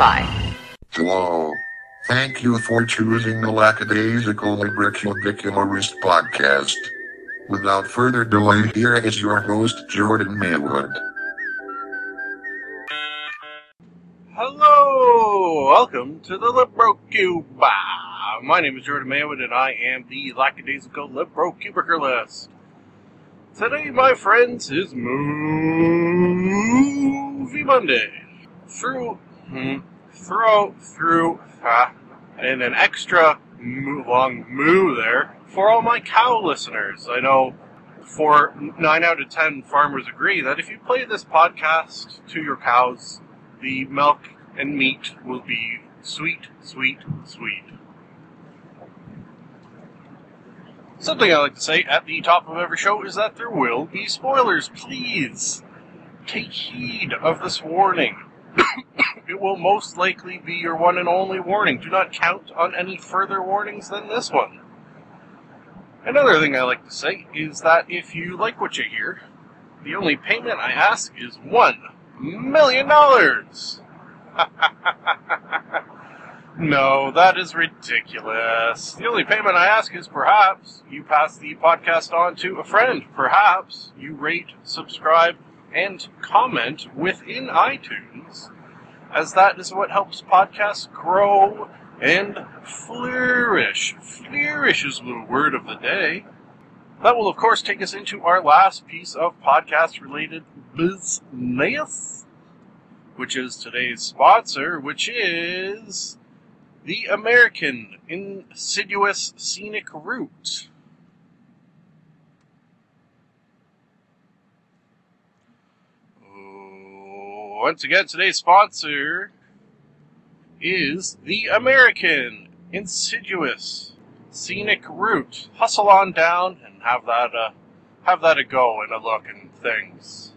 Wi-Fi. Hello. Thank you for choosing the Lackadaisical Librocubicularist podcast. Without further delay, here is your host, Jordan Maywood. Hello, welcome to the LibroCube. My name is Jordan Maywood, and I am the lackadaisical LibroCubicalist. Today, my friends, is Movie Monday. Through, hmm, throw, through, ah, and an extra moo, long moo there for all my cow listeners. I know for nine out of ten farmers agree that if you play this podcast to your cows, the milk and meat will be sweet, sweet, sweet. Something I like to say at the top of every show is that there will be spoilers. Please take heed of this warning. it will most likely be your one and only warning. Do not count on any further warnings than this one. Another thing I like to say is that if you like what you hear, the only payment I ask is one million dollars. no, that is ridiculous. The only payment I ask is perhaps you pass the podcast on to a friend. Perhaps you rate, subscribe, and comment within iTunes, as that is what helps podcasts grow and flourish. Flourish is the word of the day. That will, of course, take us into our last piece of podcast related business, which is today's sponsor, which is the American Insidious Scenic Route. Once again, today's sponsor is the American Insidious Scenic Route. Hustle on down and have that uh, have that a go and a look and things.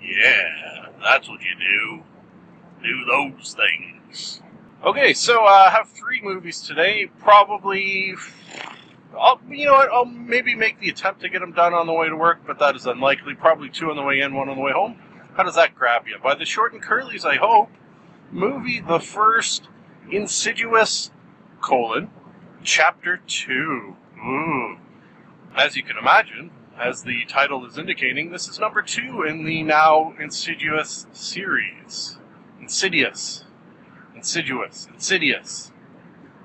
Yeah, that's what you do. Do those things. Okay, so uh, I have three movies today. Probably, I'll, you know what? I'll maybe make the attempt to get them done on the way to work, but that is unlikely. Probably two on the way in, one on the way home. How does that grab you? By the short and curlies, I hope. Movie the first Insidious colon chapter two. Ooh. As you can imagine, as the title is indicating, this is number two in the now Insidious series. Insidious. Insidious. Insidious.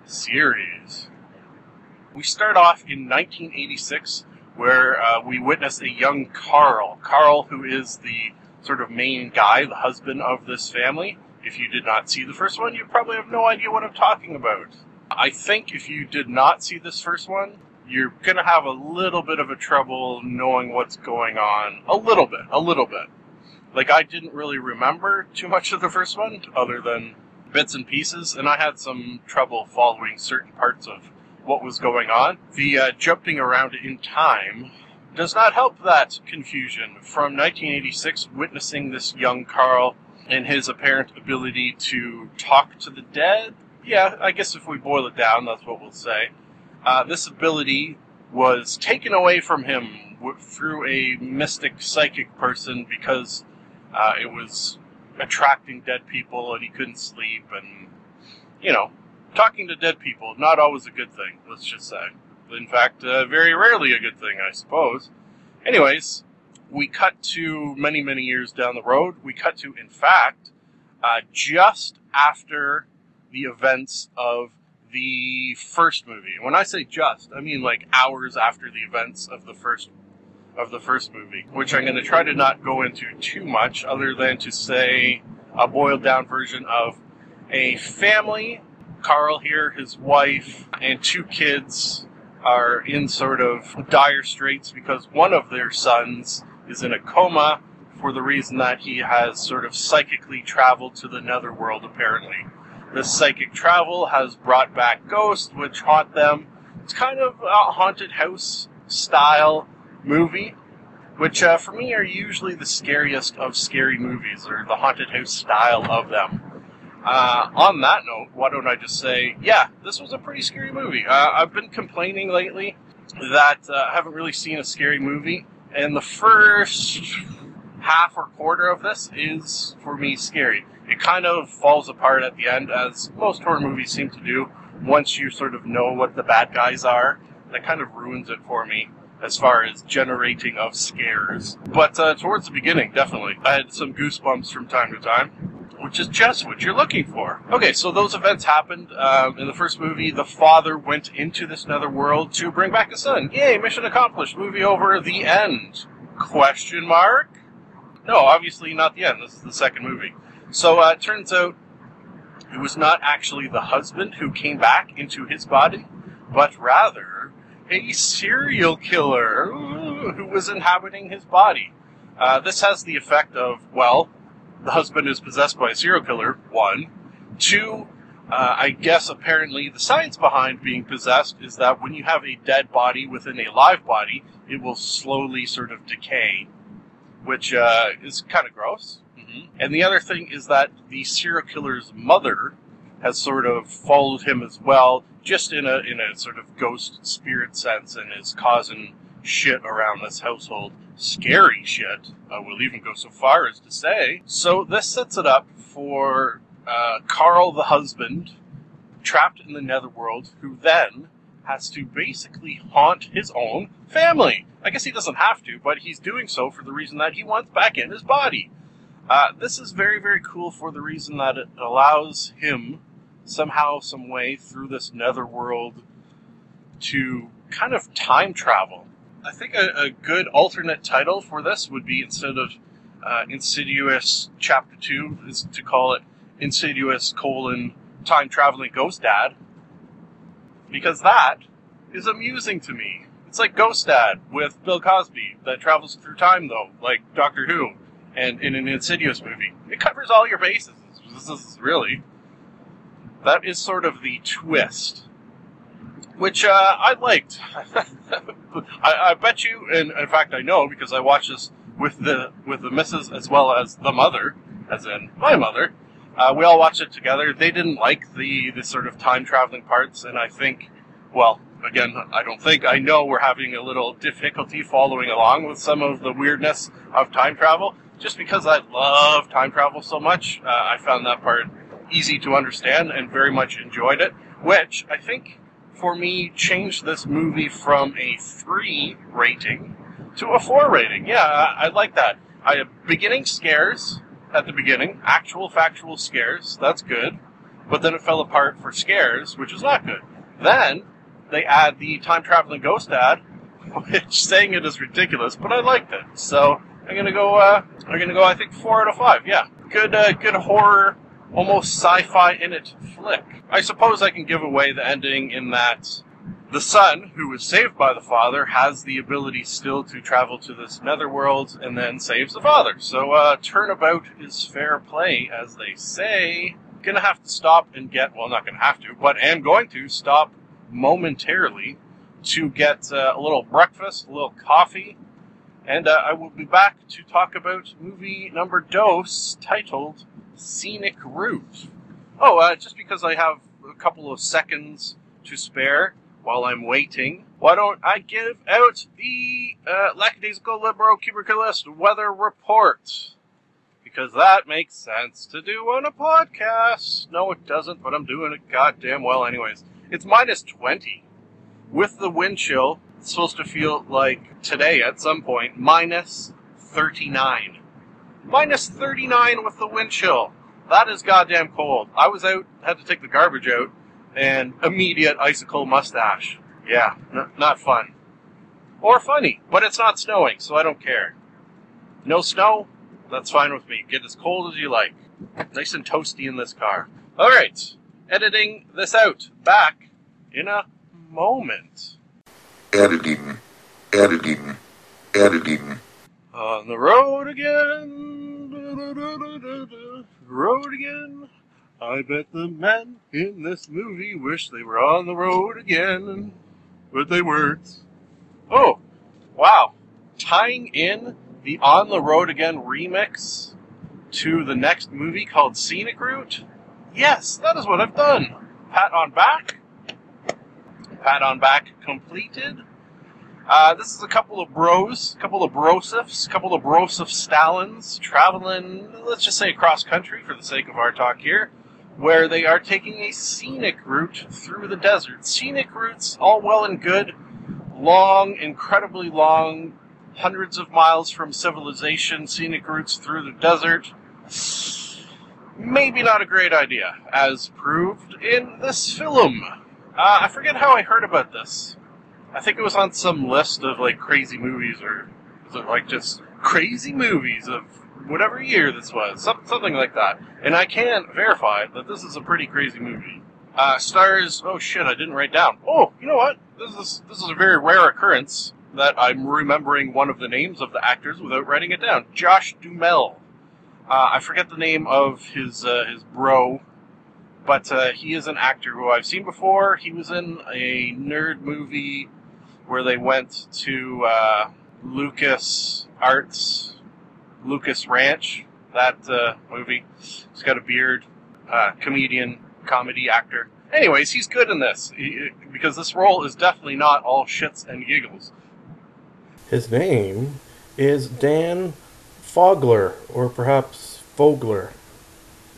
Series. We start off in 1986, where uh, we witness a young Carl. Carl, who is the sort of main guy, the husband of this family. If you did not see the first one, you probably have no idea what I'm talking about. I think if you did not see this first one, you're going to have a little bit of a trouble knowing what's going on. A little bit, a little bit. Like, I didn't really remember too much of the first one, other than bits and pieces, and I had some trouble following certain parts of what was going on. The uh, jumping around in time does not help that confusion. From 1986, witnessing this young Carl and his apparent ability to talk to the dead. Yeah, I guess if we boil it down, that's what we'll say. Uh, this ability was taken away from him w- through a mystic psychic person because uh, it was attracting dead people and he couldn't sleep and, you know, talking to dead people, not always a good thing, let's just say. In fact, uh, very rarely a good thing, I suppose. Anyways, we cut to many, many years down the road. We cut to, in fact, uh, just after the events of the first movie. And when I say just, I mean like hours after the events of the first of the first movie, which I'm going to try to not go into too much, other than to say a boiled down version of a family. Carl here, his wife, and two kids are in sort of dire straits because one of their sons is in a coma for the reason that he has sort of psychically traveled to the netherworld, apparently. This psychic travel has brought back ghosts which haunt them. It's kind of a haunted house style movie, which uh, for me are usually the scariest of scary movies, or the haunted house style of them. Uh, on that note, why don't I just say, yeah, this was a pretty scary movie. Uh, I've been complaining lately that uh, I haven't really seen a scary movie, and the first half or quarter of this is for me scary. It kind of falls apart at the end, as most horror movies seem to do. Once you sort of know what the bad guys are, that kind of ruins it for me as far as generating of scares. But uh, towards the beginning, definitely, I had some goosebumps from time to time, which is just what you're looking for. Okay, so those events happened um, in the first movie. The father went into this nether world to bring back his son. Yay, mission accomplished. Movie over. The end. Question mark? No, obviously not the end. This is the second movie. So uh, it turns out it was not actually the husband who came back into his body, but rather a serial killer who was inhabiting his body. Uh, this has the effect of, well, the husband is possessed by a serial killer, one. Two, uh, I guess apparently the science behind being possessed is that when you have a dead body within a live body, it will slowly sort of decay, which uh, is kind of gross. Mm-hmm. And the other thing is that the serial killer's mother has sort of followed him as well, just in a in a sort of ghost spirit sense, and is causing shit around this household. Scary shit. I will even go so far as to say. So this sets it up for uh, Carl, the husband, trapped in the netherworld, who then has to basically haunt his own family. I guess he doesn't have to, but he's doing so for the reason that he wants back in his body. Uh, this is very, very cool for the reason that it allows him somehow, some way through this netherworld to kind of time travel. I think a, a good alternate title for this would be instead of uh, Insidious Chapter 2, is to call it Insidious colon time traveling ghost dad. Because that is amusing to me. It's like Ghost Dad with Bill Cosby that travels through time, though, like Doctor Who, and in an Insidious movie. It covers all your bases. This is really that is sort of the twist, which uh, I liked. I, I, bet you, and in fact, I know because I watched this with the with the missus as well as the mother, as in my mother. Uh, we all watched it together. They didn't like the the sort of time traveling parts, and I think, well, again, I don't think I know we're having a little difficulty following along with some of the weirdness of time travel. Just because I love time travel so much, uh, I found that part easy to understand and very much enjoyed it, which I think for me changed this movie from a three rating to a four rating. Yeah, I, I like that. I have beginning scares at the beginning, actual factual scares. That's good, but then it fell apart for scares, which is not good. Then they add the time traveling ghost ad, which saying it is ridiculous, but I liked it. So I'm gonna go. Uh, I'm gonna go. I think four out of five. Yeah, good. Uh, good horror almost sci-fi in it flick. I suppose I can give away the ending in that the son, who was saved by the father, has the ability still to travel to this netherworld and then saves the father. So, uh, turnabout is fair play, as they say. Gonna have to stop and get, well, not gonna have to, but am going to stop momentarily to get uh, a little breakfast, a little coffee, and uh, I will be back to talk about movie number dose titled scenic route. Oh, uh, just because I have a couple of seconds to spare while I'm waiting, why don't I give out the uh, lackadaisical libero cubiculist weather report? Because that makes sense to do on a podcast. No, it doesn't, but I'm doing it goddamn well anyways. It's minus 20. With the wind chill, it's supposed to feel like today at some point, minus 39 minus 39 with the wind chill. That is goddamn cold. I was out, had to take the garbage out, and immediate icicle mustache. Yeah, n- not fun. Or funny, but it's not snowing, so I don't care. No snow? That's fine with me. Get as cold as you like. Nice and toasty in this car. Alright, editing this out. Back in a moment. Editing. Editing. Editing. On the road again road again. I bet the men in this movie wish they were on the road again, but they weren't. Oh, wow. Tying in the On the Road Again remix to the next movie called Scenic Route? Yes, that is what I've done. Pat on back. Pat on back completed. Uh, this is a couple of bros, a couple of brosifs, a couple of brosif Stalins traveling, let's just say across country for the sake of our talk here, where they are taking a scenic route through the desert. Scenic routes, all well and good, long, incredibly long, hundreds of miles from civilization, scenic routes through the desert. Maybe not a great idea, as proved in this film. Uh, I forget how I heard about this. I think it was on some list of like crazy movies, or was it like just crazy movies of whatever year this was, some, something like that. And I can verify that this is a pretty crazy movie. Uh, stars. Oh shit! I didn't write down. Oh, you know what? This is this is a very rare occurrence that I'm remembering one of the names of the actors without writing it down. Josh Duhamel. Uh, I forget the name of his uh, his bro, but uh, he is an actor who I've seen before. He was in a nerd movie where they went to uh, Lucas Arts, Lucas Ranch. That uh, movie. He's got a beard. Uh, comedian, comedy actor. Anyways, he's good in this he, because this role is definitely not all shits and giggles. His name is Dan Fogler, or perhaps Fogler.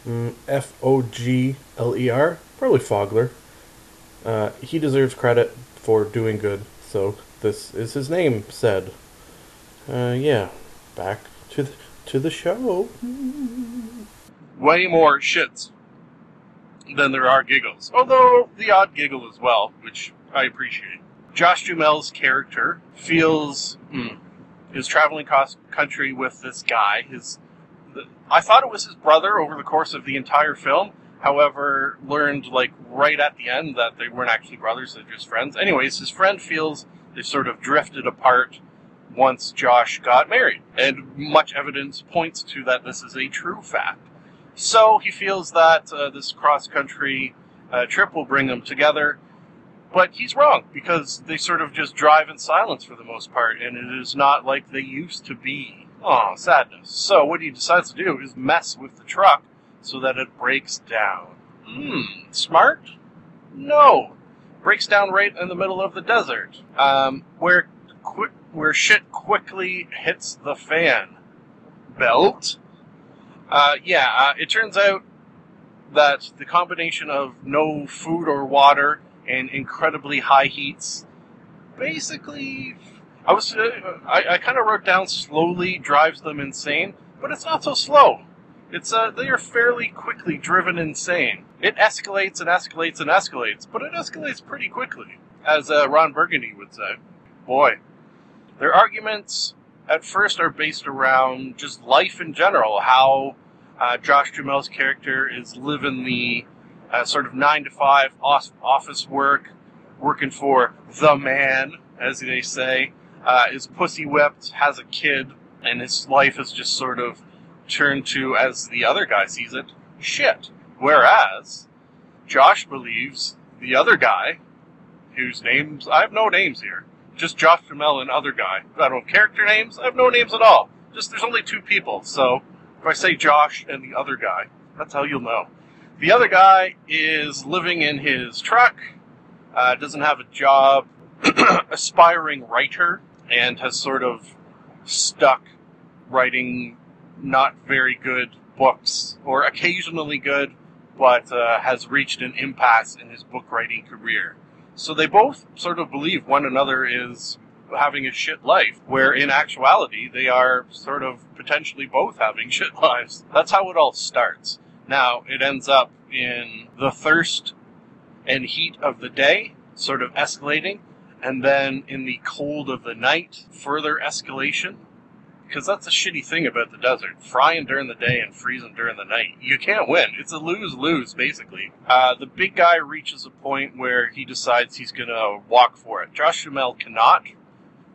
Mm, F O G L E R. Probably Fogler. Uh, he deserves credit for doing good, so this is his name said. Uh, yeah, back to the, to the show. Way more shits than there are giggles. Although the odd giggle as well, which I appreciate. Josh Duhamel's character feels mm, is traveling cross country with this guy. His, the, I thought it was his brother over the course of the entire film. However, learned like right at the end that they weren't actually brothers; they're just friends. Anyways, his friend feels they've sort of drifted apart once Josh got married, and much evidence points to that this is a true fact. So he feels that uh, this cross country uh, trip will bring them together. But he's wrong because they sort of just drive in silence for the most part, and it is not like they used to be. Oh, sadness. So what he decides to do is mess with the truck so that it breaks down. Hmm, smart? No. Breaks down right in the middle of the desert, um, where where shit quickly hits the fan. Belt? Uh, yeah, uh, it turns out that the combination of no food or water and incredibly high heats basically i was uh, i, I kind of wrote down slowly drives them insane but it's not so slow it's uh, they are fairly quickly driven insane. It escalates and escalates and escalates but it escalates pretty quickly as uh, ron burgundy would say. Boy their arguments at first are based around just life in general how uh, josh duhamel's character is living the uh, sort of nine to five office work, working for the man, as they say, uh, is pussy whipped, has a kid, and his life is just sort of turned to, as the other guy sees it, shit. Whereas Josh believes the other guy, whose names I have no names here, just Josh Duhamel and other guy. I don't have character names. I have no names at all. Just there's only two people, so if I say Josh and the other guy, that's how you'll know. The other guy is living in his truck, uh, doesn't have a job, aspiring writer, and has sort of stuck writing not very good books, or occasionally good, but uh, has reached an impasse in his book writing career. So they both sort of believe one another is having a shit life, where in actuality they are sort of potentially both having shit lives. That's how it all starts. Now, it ends up in the thirst and heat of the day, sort of escalating, and then in the cold of the night, further escalation. Because that's a shitty thing about the desert frying during the day and freezing during the night. You can't win. It's a lose lose, basically. Uh, the big guy reaches a point where he decides he's going to walk for it. Josh Duhamel cannot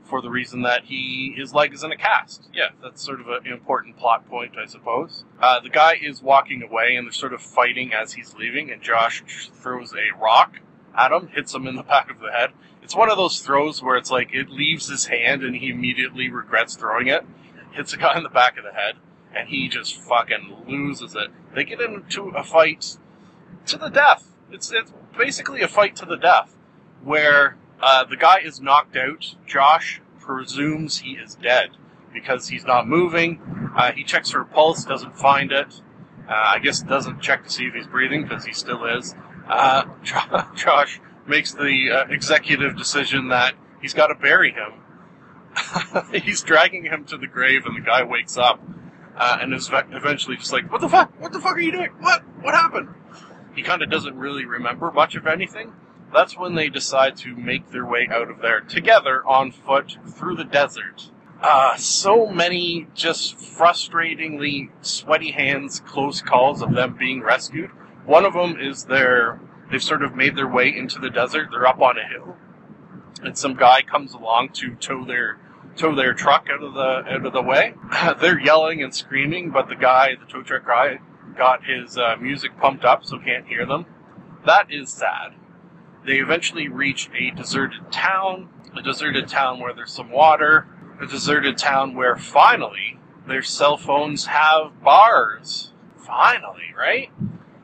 for the reason that he his leg is in a cast. Yeah, that's sort of an important plot point, I suppose. Uh, the guy is walking away, and they're sort of fighting as he's leaving, and Josh throws a rock at him, hits him in the back of the head. It's one of those throws where it's like it leaves his hand, and he immediately regrets throwing it. Hits a guy in the back of the head, and he just fucking loses it. They get into a fight to the death. It's it's basically a fight to the death, where Uh, the guy is knocked out. Josh presumes he is dead because he's not moving. Uh, he checks for a pulse, doesn't find it. Uh, I guess doesn't check to see if he's breathing because he still is. Uh, Josh makes the uh, executive decision that he's got to bury him. he's dragging him to the grave, and the guy wakes up uh, and is eventually just like, "What the fuck? What the fuck are you doing? What? What happened?" He kind of doesn't really remember much of anything. That's when they decide to make their way out of there together on foot through the desert. Uh, so many just frustratingly sweaty hands, close calls of them being rescued. One of them is their, they've sort of made their way into the desert. They're up on a hill. And some guy comes along to tow their, tow their truck out of the, out of the way. They're yelling and screaming, but the guy, the tow truck guy, got his uh, music pumped up so can't hear them. That is sad. They eventually reach a deserted town, a deserted town where there's some water, a deserted town where finally their cell phones have bars. Finally, right?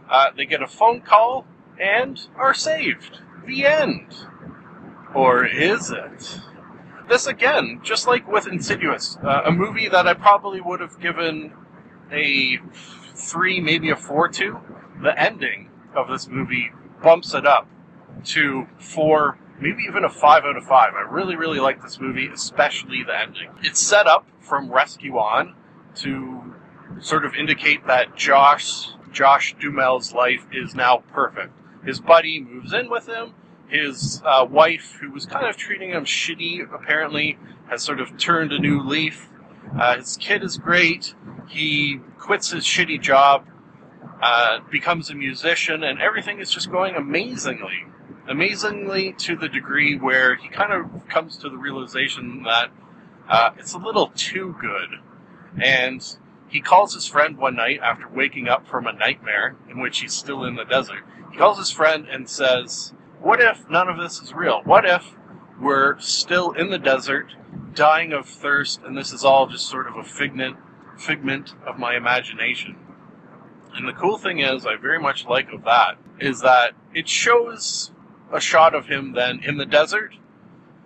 Uh, they get a phone call and are saved. The end. Or is it? This again, just like with Insidious, uh, a movie that I probably would have given a three, maybe a four to. The ending of this movie bumps it up to four, maybe even a five out of five. I really, really like this movie, especially the ending. It's set up from Rescue On to sort of indicate that Josh Josh Duhamel's life is now perfect. His buddy moves in with him. His uh, wife, who was kind of treating him shitty, apparently has sort of turned a new leaf. Uh, his kid is great. He quits his shitty job, uh, becomes a musician, and everything is just going amazingly. Amazingly to the degree where he kind of comes to the realization that uh, it's a little too good. And he calls his friend one night after waking up from a nightmare in which he's still in the desert. He calls his friend and says, What if none of this is real? What if we're still in the desert, dying of thirst, and this is all just sort of a figment, figment of my imagination? And the cool thing is, I very much like of that, is that it shows a shot of him then in the desert.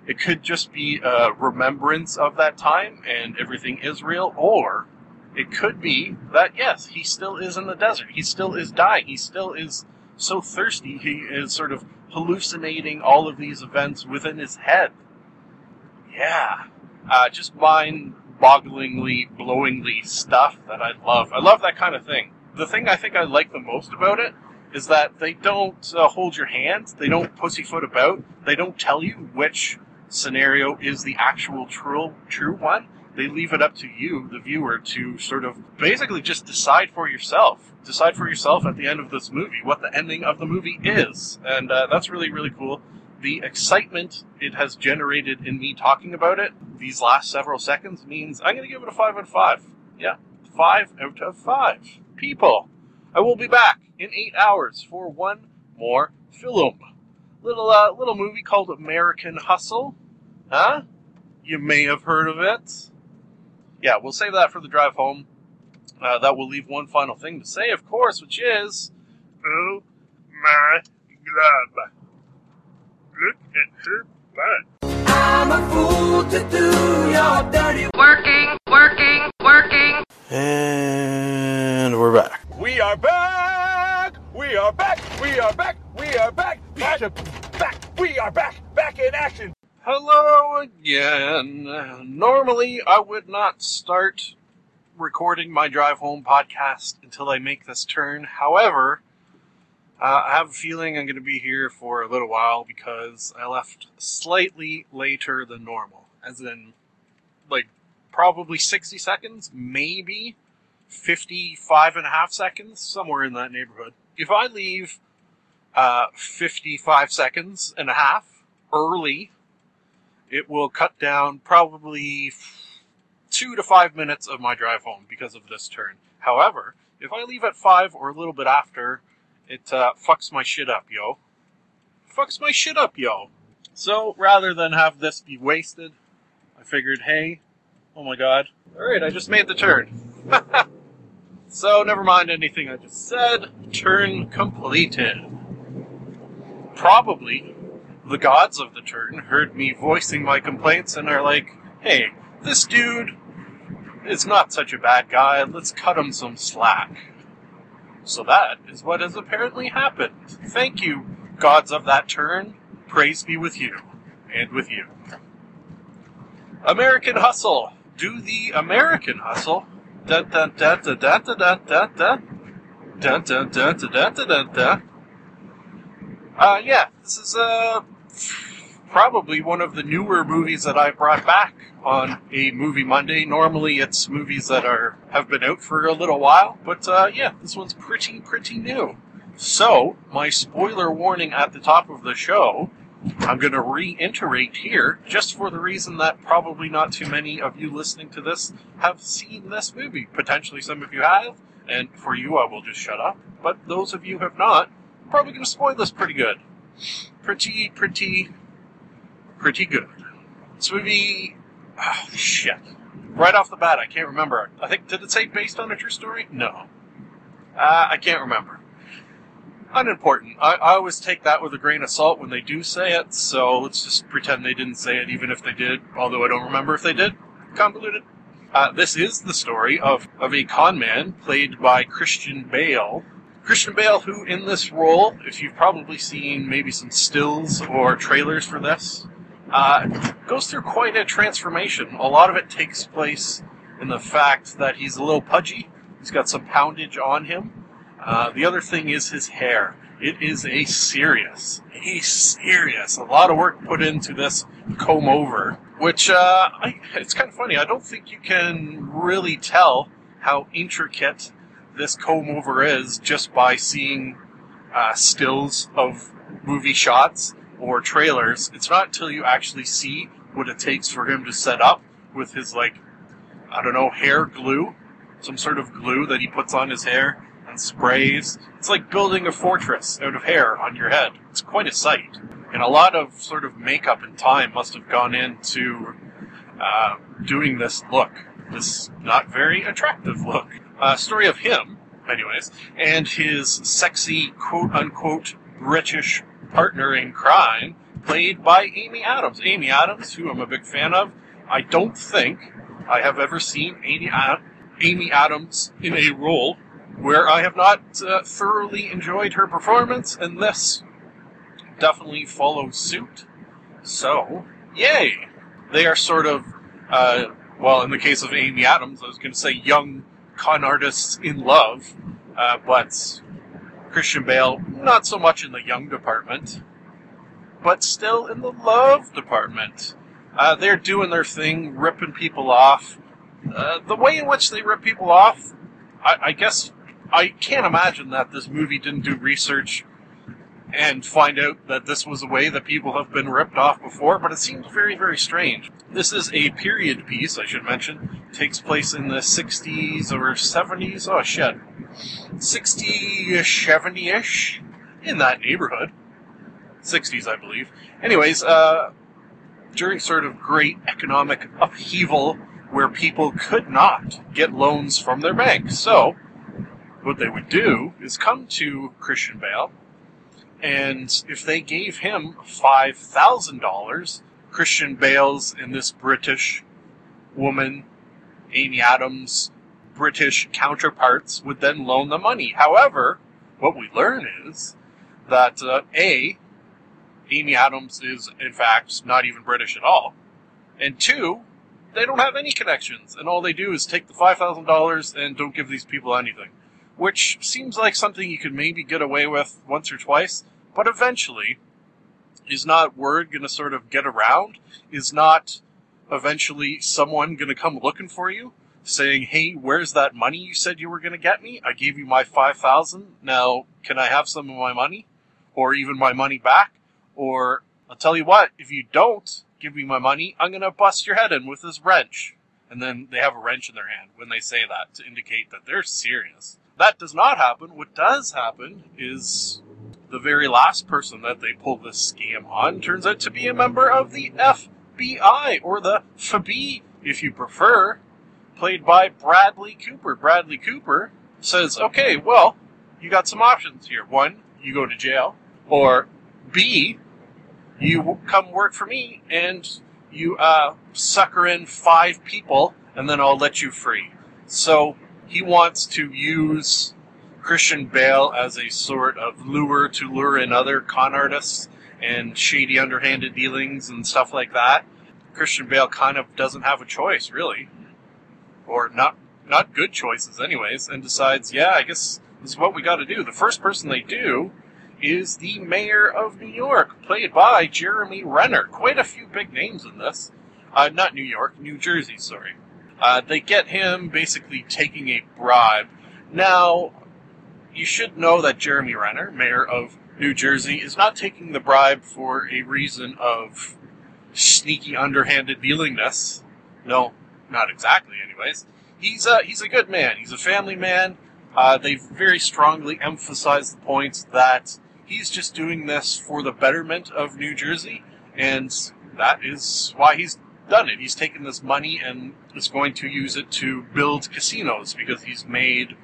It could just be a remembrance of that time and everything is real, or it could be that yes, he still is in the desert. He still is dying. He still is so thirsty. He is sort of hallucinating all of these events within his head. Yeah, uh, just mind-bogglingly, blowingly stuff that I love. I love that kind of thing. The thing I think I like the most about it is that they don't uh, hold your hand. They don't pussyfoot about. They don't tell you which scenario is the actual true true one they leave it up to you, the viewer, to sort of basically just decide for yourself. Decide for yourself at the end of this movie what the ending of the movie is. And uh, that's really, really cool. The excitement it has generated in me talking about it these last several seconds means I'm going to give it a 5 out of 5. Yeah, 5 out of 5. People, I will be back in 8 hours for one more film. Little, uh, little movie called American Hustle. Huh? You may have heard of it yeah, we'll save that for the drive home. Uh, that will leave one final thing to say, of course, which is, oh my god, look at her butt. I'm a fool to do your dirty Working, working, working. And we're back. We are back! We are back! We are back! We are back! Back! Back! We are back! Back in action! Hello again. Normally, I would not start recording my drive home podcast until I make this turn. However, uh, I have a feeling I'm going to be here for a little while because I left slightly later than normal. As in, like, probably 60 seconds, maybe 55 and a half seconds, somewhere in that neighborhood. If I leave uh, 55 seconds and a half early it will cut down probably two to five minutes of my drive home because of this turn. However, if I leave at five or a little bit after, it uh, fucks my shit up, yo. Fucks my shit up, yo. So rather than have this be wasted, I figured, hey, oh my god, alright, I just made the turn. so never mind anything I just said. Turn completed. Probably the gods of the turn heard me voicing my complaints and are like, hey, this dude is not such a bad guy, let's cut him some slack. So that is what has apparently happened. Thank you, gods of that turn. Praise be with you. And with you. American Hustle. Do the American Hustle. Dun dun dun dun dun dun dun dun dun. Dun dun dun dun dun. Uh, yeah, this is, uh, probably one of the newer movies that I brought back on a Movie Monday. Normally it's movies that are, have been out for a little while, but, uh, yeah, this one's pretty, pretty new. So, my spoiler warning at the top of the show, I'm going to reiterate here, just for the reason that probably not too many of you listening to this have seen this movie. Potentially some of you have, and for you, I will just shut up. But those of you have not, probably going to spoil this pretty good. Pretty, pretty, pretty good. This movie, oh, shit. Right off the bat, I can't remember. I think, did it say based on a true story? No. Uh, I can't remember unimportant. I, I always take that with a grain of salt when they do say it, so let's just pretend they didn't say it, even if they did, although I don't remember if they did. Convoluted. Uh, this is the story of, of a con man played by Christian Bale. Christian Bale, who in this role, if you've probably seen maybe some stills or trailers for this, uh, goes through quite a transformation. A lot of it takes place in the fact that he's a little pudgy. He's got some poundage on him. Uh, the other thing is his hair. It is a serious, a serious, a lot of work put into this comb over, which uh, I, it's kind of funny. I don't think you can really tell how intricate this comb over is just by seeing uh, stills of movie shots or trailers. It's not until you actually see what it takes for him to set up with his like, I don't know, hair glue, some sort of glue that he puts on his hair and sprays. It's like building a fortress out of hair on your head. It's quite a sight. And a lot of sort of makeup and time must have gone into uh, doing this look, this not very attractive look. Uh, story of him, anyways, and his sexy quote unquote British partner in crime, played by Amy Adams. Amy Adams, who I'm a big fan of. I don't think I have ever seen Amy, Ad- Amy Adams in a role where I have not uh, thoroughly enjoyed her performance, and this definitely follows suit. So, yay! They are sort of, uh, well, in the case of Amy Adams, I was going to say young con artists in love, uh, but Christian Bale, not so much in the young department, but still in the love department. Uh, they're doing their thing, ripping people off. Uh, the way in which they rip people off, I, I guess I can't imagine that this movie didn't do research and find out that this was a way that people have been ripped off before, but it seems very, very strange. This is a period piece, I should mention. takes place in the 60s or 70s. Oh, shit. 60-ish, 70-ish? In that neighborhood. 60s, I believe. Anyways, uh, during sort of great economic upheaval where people could not get loans from their banks. So, what they would do is come to Christian Bale, and if they gave him five thousand dollars, Christian Bale's and this British woman, Amy Adams, British counterparts would then loan the money. However, what we learn is that uh, a Amy Adams is in fact not even British at all, and two, they don't have any connections, and all they do is take the five thousand dollars and don't give these people anything. Which seems like something you could maybe get away with once or twice, but eventually, is not word going to sort of get around? Is not eventually someone going to come looking for you, saying, "Hey, where's that money you said you were going to get me? I gave you my five thousand. Now, can I have some of my money, or even my money back? Or I'll tell you what, if you don't give me my money, I'm going to bust your head in with this wrench." And then they have a wrench in their hand when they say that to indicate that they're serious. That does not happen. What does happen is the very last person that they pull this scam on turns out to be a member of the FBI, or the FBI, if you prefer, played by Bradley Cooper. Bradley Cooper says, okay, well, you got some options here. One, you go to jail, or B, you come work for me and you uh, sucker in five people, and then I'll let you free. So he wants to use Christian Bale as a sort of lure to lure in other con artists and shady underhanded dealings and stuff like that. Christian Bale kind of doesn't have a choice, really, or not not good choices, anyways, and decides, yeah, I guess this is what we got to do. The first person they do is the mayor of New York, played by Jeremy Renner. Quite a few big names in this. Uh, not New York, New Jersey, sorry. Uh, they get him basically taking a bribe. Now, you should know that Jeremy Renner, mayor of New Jersey, is not taking the bribe for a reason of sneaky, underhanded dealingness. No, not exactly, anyways. He's a, he's a good man. He's a family man. Uh, they very strongly emphasize the point that he's just doing this for the betterment of New Jersey, and that is why he's done it. He's taken this money and is going to use it to build casinos because he's made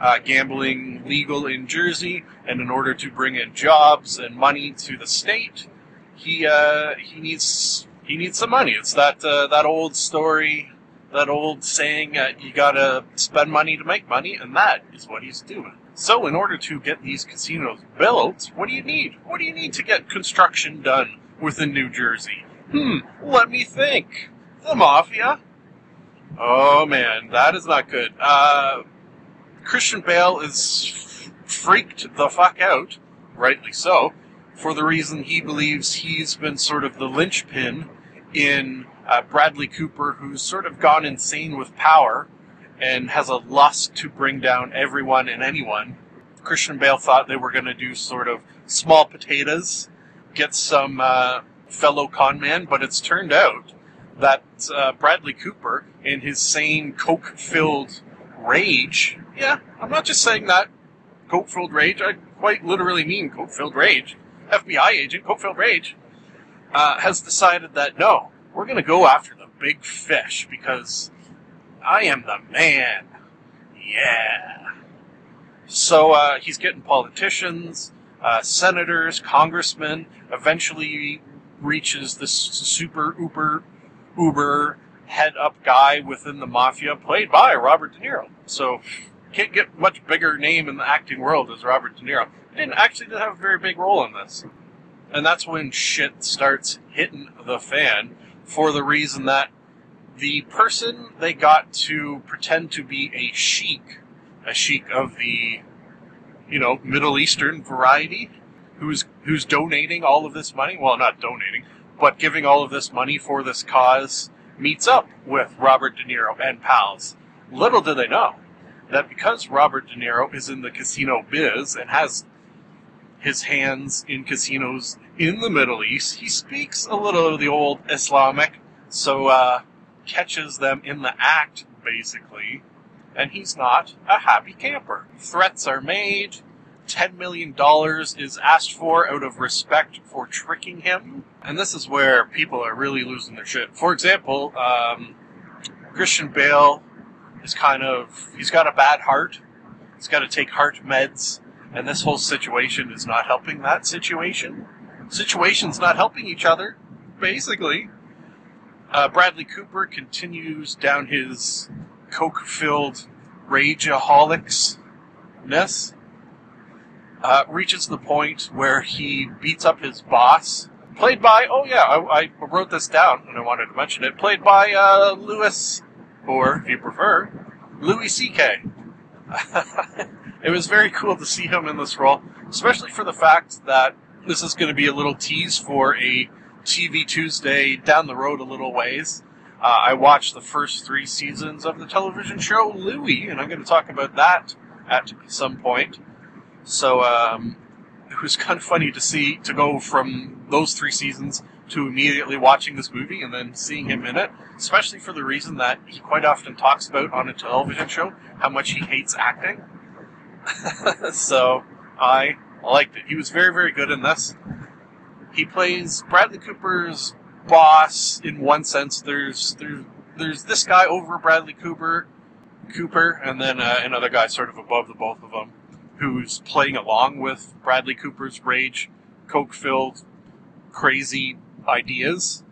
uh, gambling legal in Jersey, and in order to bring in jobs and money to the state, he uh, he needs he needs some money. It's that uh, that old story, that old saying, uh, you gotta spend money to make money, and that is what he's doing. So, in order to get these casinos built, what do you need? What do you need to get construction done within New Jersey? Hmm, let me think. The mafia. Oh man, that is not good. Uh, Christian Bale is freaked the fuck out, rightly so, for the reason he believes he's been sort of the linchpin in uh, Bradley Cooper, who's sort of gone insane with power and has a lust to bring down everyone and anyone. Christian Bale thought they were going to do sort of small potatoes, get some uh, fellow con man, but it's turned out that uh, Bradley Cooper, in his sane coke filled rage, yeah, I'm not just saying that coke filled rage, I quite literally mean coke filled rage, FBI agent, coke filled rage, uh, has decided that no, we're going to go after the big fish because I am the man. Yeah. So uh, he's getting politicians, uh, senators, congressmen. Eventually, reaches this super uber uber head up guy within the mafia, played by Robert De Niro. So can't get much bigger name in the acting world as Robert De Niro. He didn't actually didn't have a very big role in this, and that's when shit starts hitting the fan for the reason that the person they got to pretend to be a sheik, a sheik of the, you know, Middle Eastern variety, who's who's donating all of this money. Well, not donating, but giving all of this money for this cause, meets up with Robert De Niro and pals. Little do they know that because Robert De Niro is in the casino biz and has his hands in casinos in the Middle East, he speaks a little of the old Islamic, so uh, catches them in the act, basically, and he's not a happy camper. Threats are made. $10 million is asked for out of respect for tricking him. And this is where people are really losing their shit. For example, um, Christian Bale is kind of, he's got a bad heart. He's got to take heart meds. And this whole situation is not helping that situation. Situation's not helping each other, basically. Uh, Bradley Cooper continues down his coke-filled rageaholics ness. Uh, reaches the point where he beats up his boss, played by oh yeah, I, I wrote this down and I wanted to mention it. Played by uh, Lewis, or if you prefer, Louis C.K. it was very cool to see him in this role, especially for the fact that this is going to be a little tease for a TV Tuesday down the road a little ways. Uh, I watched the first three seasons of the television show Louie, and I'm going to talk about that at some point. So um, it was kind of funny to see to go from those three seasons to immediately watching this movie and then seeing him in it, especially for the reason that he quite often talks about on a television show how much he hates acting. so I liked it. He was very, very good in this. He plays Bradley Cooper's boss in one sense. There's there's there's this guy over Bradley Cooper, Cooper, and then uh, another guy sort of above the both of them, who's playing along with Bradley Cooper's rage, coke-filled crazy ideas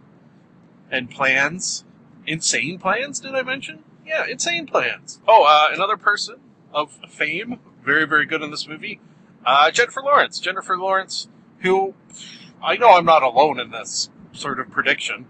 and plans. Insane plans, did I mention? Yeah, insane plans. Oh, uh, another person of fame, very, very good in this movie, uh, Jennifer Lawrence. Jennifer Lawrence, who I know I'm not alone in this sort of prediction.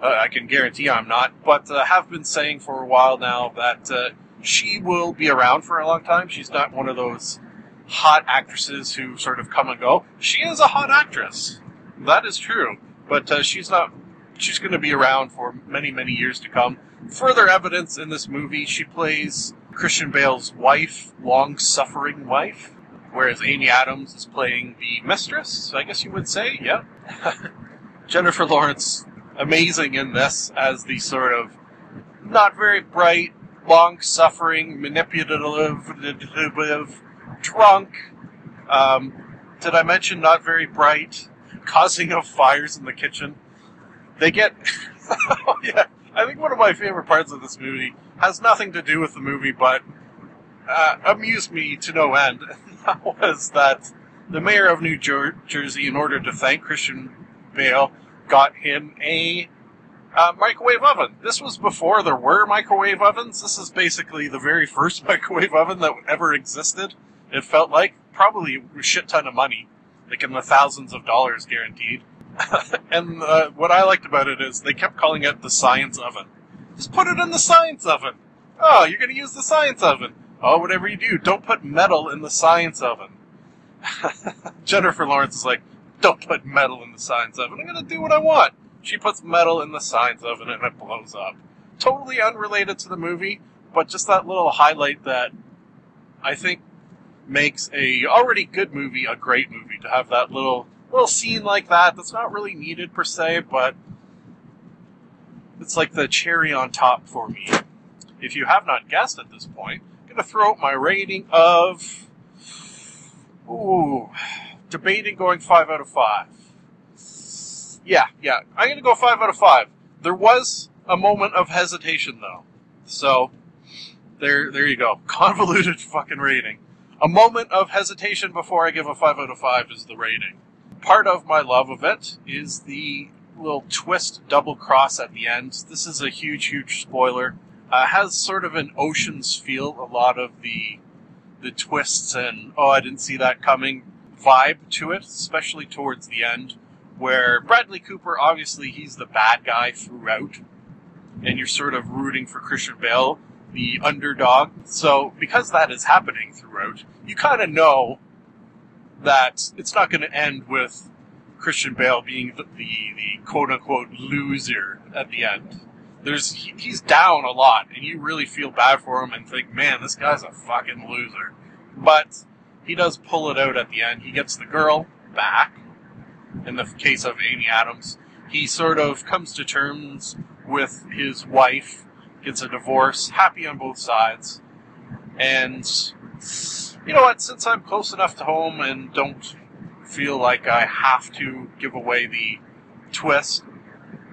Uh, I can guarantee I'm not, but uh, have been saying for a while now that uh, she will be around for a long time. She's not one of those hot actresses who sort of come and go. She is a hot actress. That is true, but uh, she's not. She's going to be around for many, many years to come. Further evidence in this movie, she plays Christian Bale's wife, long-suffering wife, whereas Amy Adams is playing the mistress. I guess you would say, yeah. Jennifer Lawrence, amazing in this as the sort of not very bright, long-suffering, manipulative, drunk. Um, did I mention not very bright, causing of fires in the kitchen? They get. oh, yeah. I think one of my favorite parts of this movie has nothing to do with the movie, but uh, amused me to no end. that was that the mayor of New Jer- Jersey, in order to thank Christian Bale, got him a uh, microwave oven. This was before there were microwave ovens. This is basically the very first microwave oven that ever existed. It felt like probably a shit ton of money, like in the thousands of dollars guaranteed. and uh, what I liked about it is they kept calling it the science oven. Just put it in the science oven. Oh, you're going to use the science oven. Oh, whatever you do, don't put metal in the science oven. Jennifer Lawrence is like, don't put metal in the science oven. I'm going to do what I want. She puts metal in the sides of it and it blows up. Totally unrelated to the movie, but just that little highlight that I think makes a already good movie a great movie to have that little little scene like that that's not really needed per se, but it's like the cherry on top for me. If you have not guessed at this point, I'm gonna throw out my rating of ooh, debating going five out of five. Yeah, yeah, I'm gonna go five out of five. There was a moment of hesitation though, so there, there you go. Convoluted fucking rating. A moment of hesitation before I give a five out of five is the rating part of my love of it is the little twist double cross at the end. This is a huge, huge spoiler. Uh, has sort of an ocean's feel. A lot of the the twists and oh, I didn't see that coming vibe to it, especially towards the end, where Bradley Cooper obviously he's the bad guy throughout, and you're sort of rooting for Christian Bale, the underdog. So because that is happening throughout, you kind of know that it's not going to end with Christian Bale being the, the, the quote unquote loser at the end. There's he, he's down a lot, and you really feel bad for him and think, man, this guy's a fucking loser. But he does pull it out at the end. He gets the girl back. In the case of Amy Adams, he sort of comes to terms with his wife, gets a divorce, happy on both sides, and you know what? Since I'm close enough to home and don't feel like I have to give away the twist,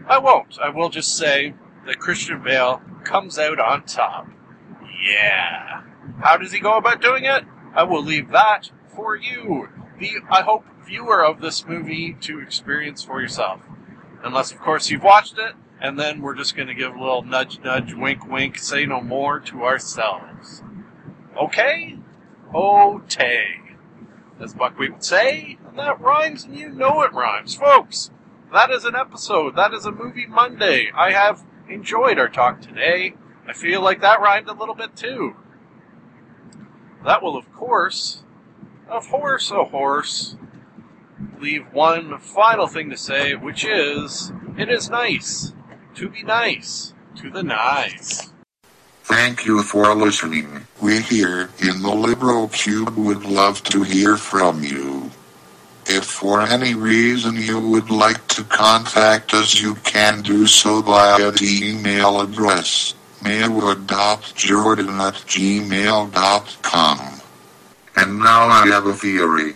I won't. I will just say that Christian Bale comes out on top. Yeah. How does he go about doing it? I will leave that for you, the I hope viewer of this movie, to experience for yourself. Unless, of course, you've watched it, and then we're just going to give a little nudge, nudge, wink, wink, say no more to ourselves. Okay? Otay. As Buckwheat would say, and that rhymes and you know it rhymes. Folks, that is an episode. That is a Movie Monday. I have enjoyed our talk today. I feel like that rhymed a little bit too. That will, of course, of course, a horse, leave one final thing to say, which is, it is nice to be nice to the nice. Thank you for listening. We here in the Liberal Cube would love to hear from you. If for any reason you would like to contact us, you can do so via the email address maywood.jordan at gmail.com. And now I have a theory.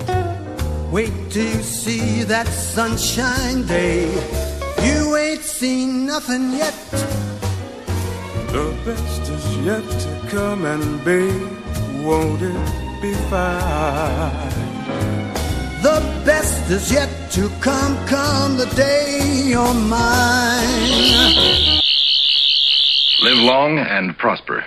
Wait till you see that sunshine day. You ain't seen nothing yet. The best is yet to come, and babe, won't it be fine? The best is yet to come, come the day you're mine. Live long and prosper.